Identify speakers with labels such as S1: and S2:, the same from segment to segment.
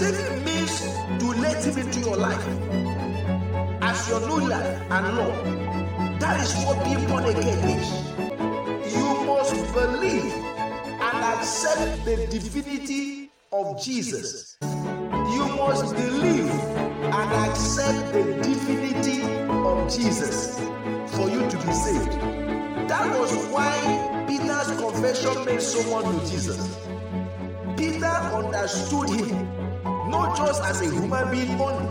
S1: receiving means to let Him into your life as your life and Lord. That is what being born again is. You must believe and accept the divinity of Jesus. You must believe and accept the divinity of Jesus for you to be saved. That was why Peter's confession made someone to Jesus. Peter understood him not just as a human being only.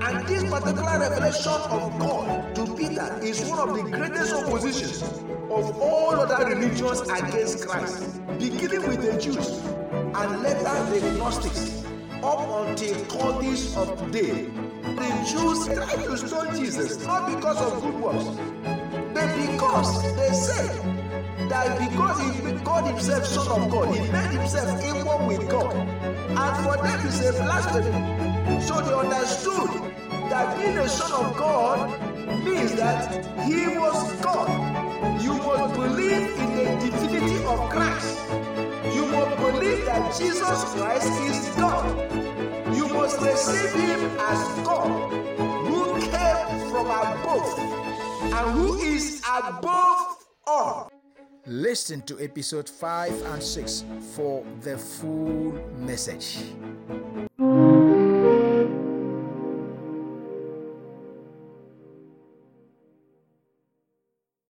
S1: And this particular revelation of God to Peter is one of the greatest oppositions of all other religions against Christ, beginning with the Jews and later the Gnostics, up until Cultists of today. The Jews tried to stone Jesus not because of good works, but because they said that because he called himself son of God, he made himself equal with God. And for them it's a blasphemy. So they understood that being a son of God means that he was God. You must believe in the divinity of Christ. You must believe that Jesus Christ is God. You must receive him as God who came from above and who is above all.
S2: Listen to episode 5 and 6 for the full message.